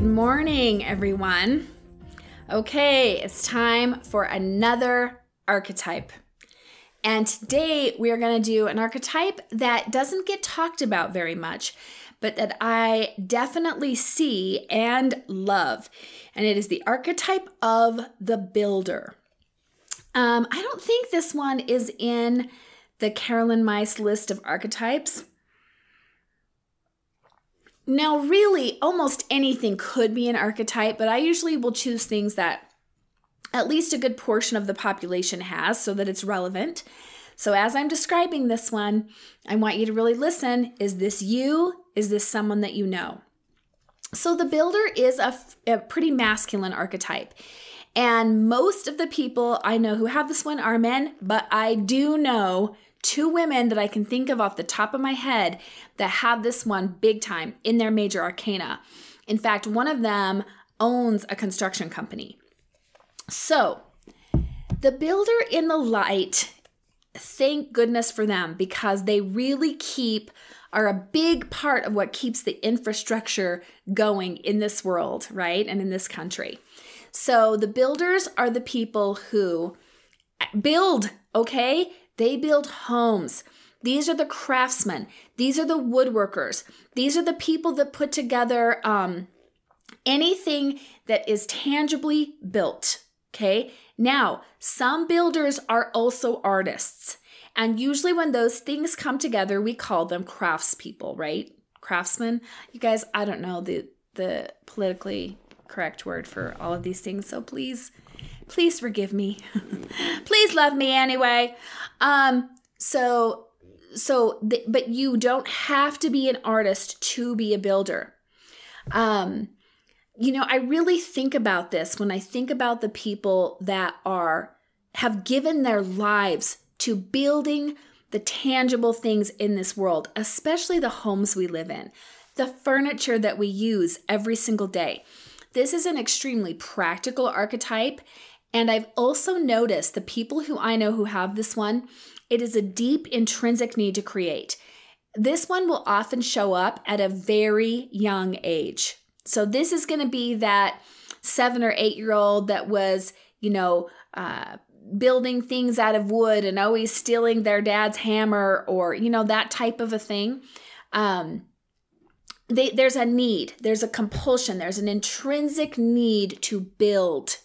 Good morning, everyone. Okay, it's time for another archetype. And today we are going to do an archetype that doesn't get talked about very much, but that I definitely see and love. And it is the archetype of the builder. Um, I don't think this one is in the Caroline Myss list of archetypes. Now, really, almost anything could be an archetype, but I usually will choose things that at least a good portion of the population has so that it's relevant. So, as I'm describing this one, I want you to really listen. Is this you? Is this someone that you know? So, the builder is a, a pretty masculine archetype. And most of the people I know who have this one are men, but I do know two women that I can think of off the top of my head that have this one big time in their major arcana. In fact, one of them owns a construction company. So, the builder in the light, thank goodness for them because they really keep are a big part of what keeps the infrastructure going in this world, right? And in this country. So, the builders are the people who build, okay? They build homes. These are the craftsmen. These are the woodworkers. These are the people that put together um, anything that is tangibly built. Okay. Now, some builders are also artists. And usually, when those things come together, we call them craftspeople, right? Craftsmen. You guys, I don't know the, the politically correct word for all of these things. So please Please forgive me. Please love me anyway. Um, so so th- but you don't have to be an artist to be a builder. Um, you know, I really think about this when I think about the people that are have given their lives to building the tangible things in this world, especially the homes we live in, the furniture that we use every single day. This is an extremely practical archetype and I've also noticed the people who I know who have this one, it is a deep intrinsic need to create. This one will often show up at a very young age. So this is going to be that seven or eight year old that was, you know, uh, building things out of wood and always stealing their dad's hammer or, you know, that type of a thing. Um, they, there's a need, there's a compulsion, there's an intrinsic need to build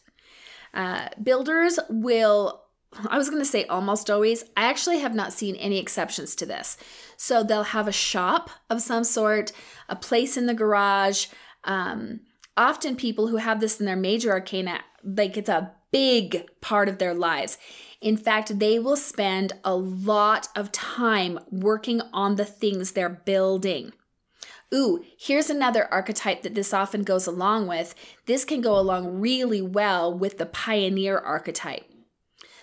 uh, builders will I was going to say almost always. I actually have not seen any exceptions to this. So they'll have a shop of some sort, a place in the garage. Um, often people who have this in their major arcana, like it's a big part of their lives. In fact, they will spend a lot of time working on the things they're building. Ooh, here's another archetype that this often goes along with. This can go along really well with the pioneer archetype.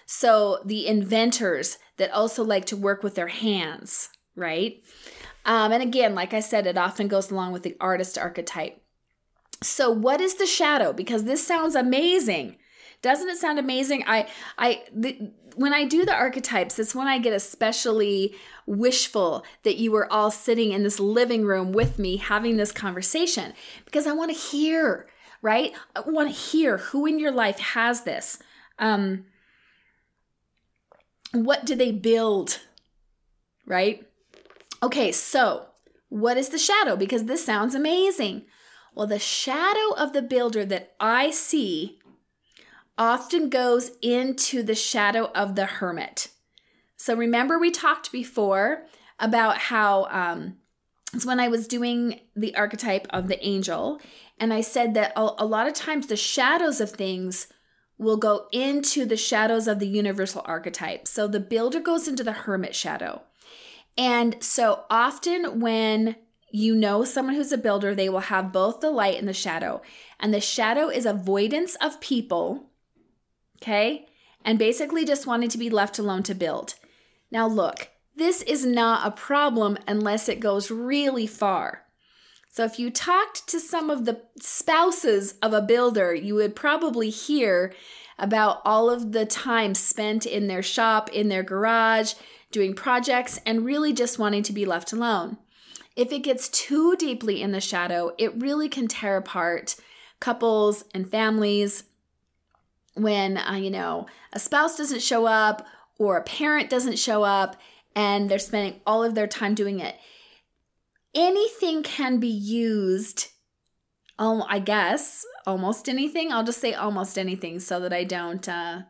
So, the inventors that also like to work with their hands, right? Um, and again, like I said, it often goes along with the artist archetype. So, what is the shadow? Because this sounds amazing. Doesn't it sound amazing? I, I, the, when I do the archetypes, it's when I get especially wishful that you were all sitting in this living room with me having this conversation because I want to hear, right? I want to hear who in your life has this. Um, what do they build, right? Okay, so what is the shadow? Because this sounds amazing. Well, the shadow of the builder that I see often goes into the shadow of the hermit. So remember, we talked before about how um, it's when I was doing the archetype of the angel, and I said that a, a lot of times the shadows of things will go into the shadows of the universal archetype. So the builder goes into the hermit shadow. And so often when you know someone who's a builder, they will have both the light and the shadow. And the shadow is avoidance of people okay? And basically just wanted to be left alone to build. Now, look, this is not a problem unless it goes really far. So, if you talked to some of the spouses of a builder, you would probably hear about all of the time spent in their shop, in their garage, doing projects, and really just wanting to be left alone. If it gets too deeply in the shadow, it really can tear apart couples and families when, uh, you know, a spouse doesn't show up or a parent doesn't show up and they're spending all of their time doing it. Anything can be used, um, I guess, almost anything. I'll just say almost anything so that I don't, uh,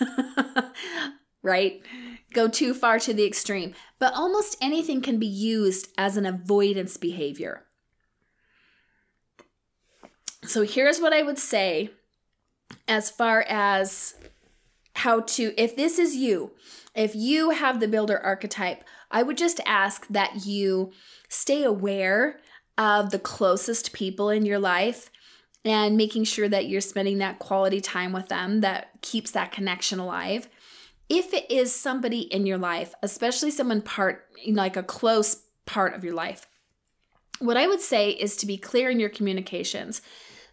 right? Go too far to the extreme. But almost anything can be used as an avoidance behavior. So here's what I would say as far as how to, if this is you, if you have the builder archetype, I would just ask that you stay aware of the closest people in your life and making sure that you're spending that quality time with them that keeps that connection alive. If it is somebody in your life, especially someone part, like a close part of your life, what I would say is to be clear in your communications.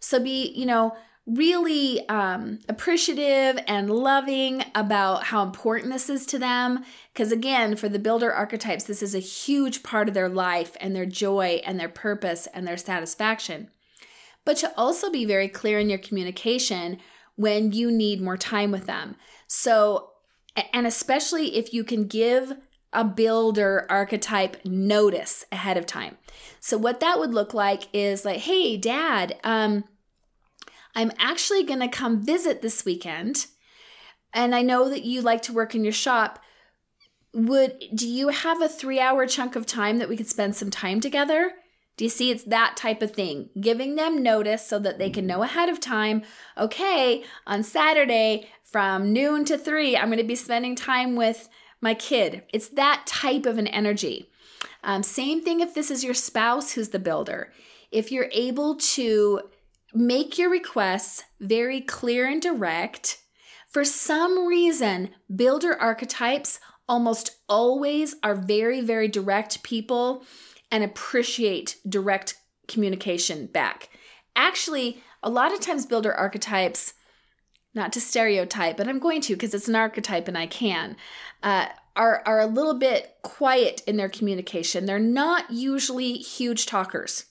So be, you know, really um, appreciative and loving about how important this is to them. Because again, for the builder archetypes, this is a huge part of their life and their joy and their purpose and their satisfaction. But to also be very clear in your communication when you need more time with them. So, and especially if you can give a builder archetype notice ahead of time. So, what that would look like is like, hey, dad, um, I'm actually going to come visit this weekend. And I know that you like to work in your shop. Would do you have a 3-hour chunk of time that we could spend some time together? Do you see it's that type of thing? Giving them notice so that they can know ahead of time, okay, on Saturday from noon to 3, I'm going to be spending time with my kid. It's that type of an energy. Um, same thing if this is your spouse who's the builder. If you're able to make your requests very clear and direct. For some reason, builder archetypes almost always are very, very direct people and appreciate direct communication back. Actually, a lot of times, builder archetypes, not to stereotype, but I'm going to because it's an archetype and I can, uh, are, are a little bit quiet in their communication. They're not usually huge talkers.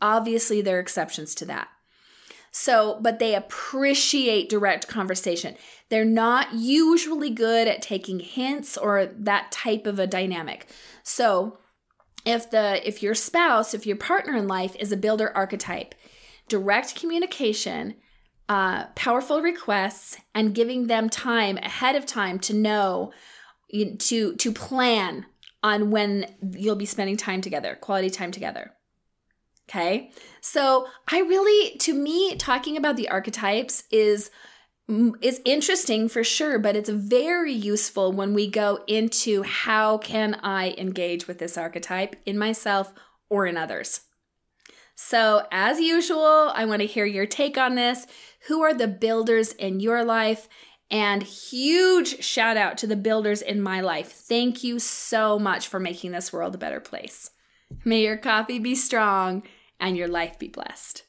Obviously, there are exceptions to that. So, but they appreciate direct conversation. They're not usually good at taking hints or that type of a dynamic. So, if the if your spouse, if your partner in life is a builder archetype, direct communication, uh, powerful requests, and giving them time ahead of time to know to to plan on when you'll be spending time together, quality time together. Okay. So I really, to me, talking about the archetypes is is interesting for sure, but it's very useful when we go into how can I engage with this archetype in myself or in others. So, as usual, I want to hear your take on this. Who are the builders in your life? And huge shout out to the builders in my life. Thank you so much for making this world a better place. May your coffee be strong and your life be blessed.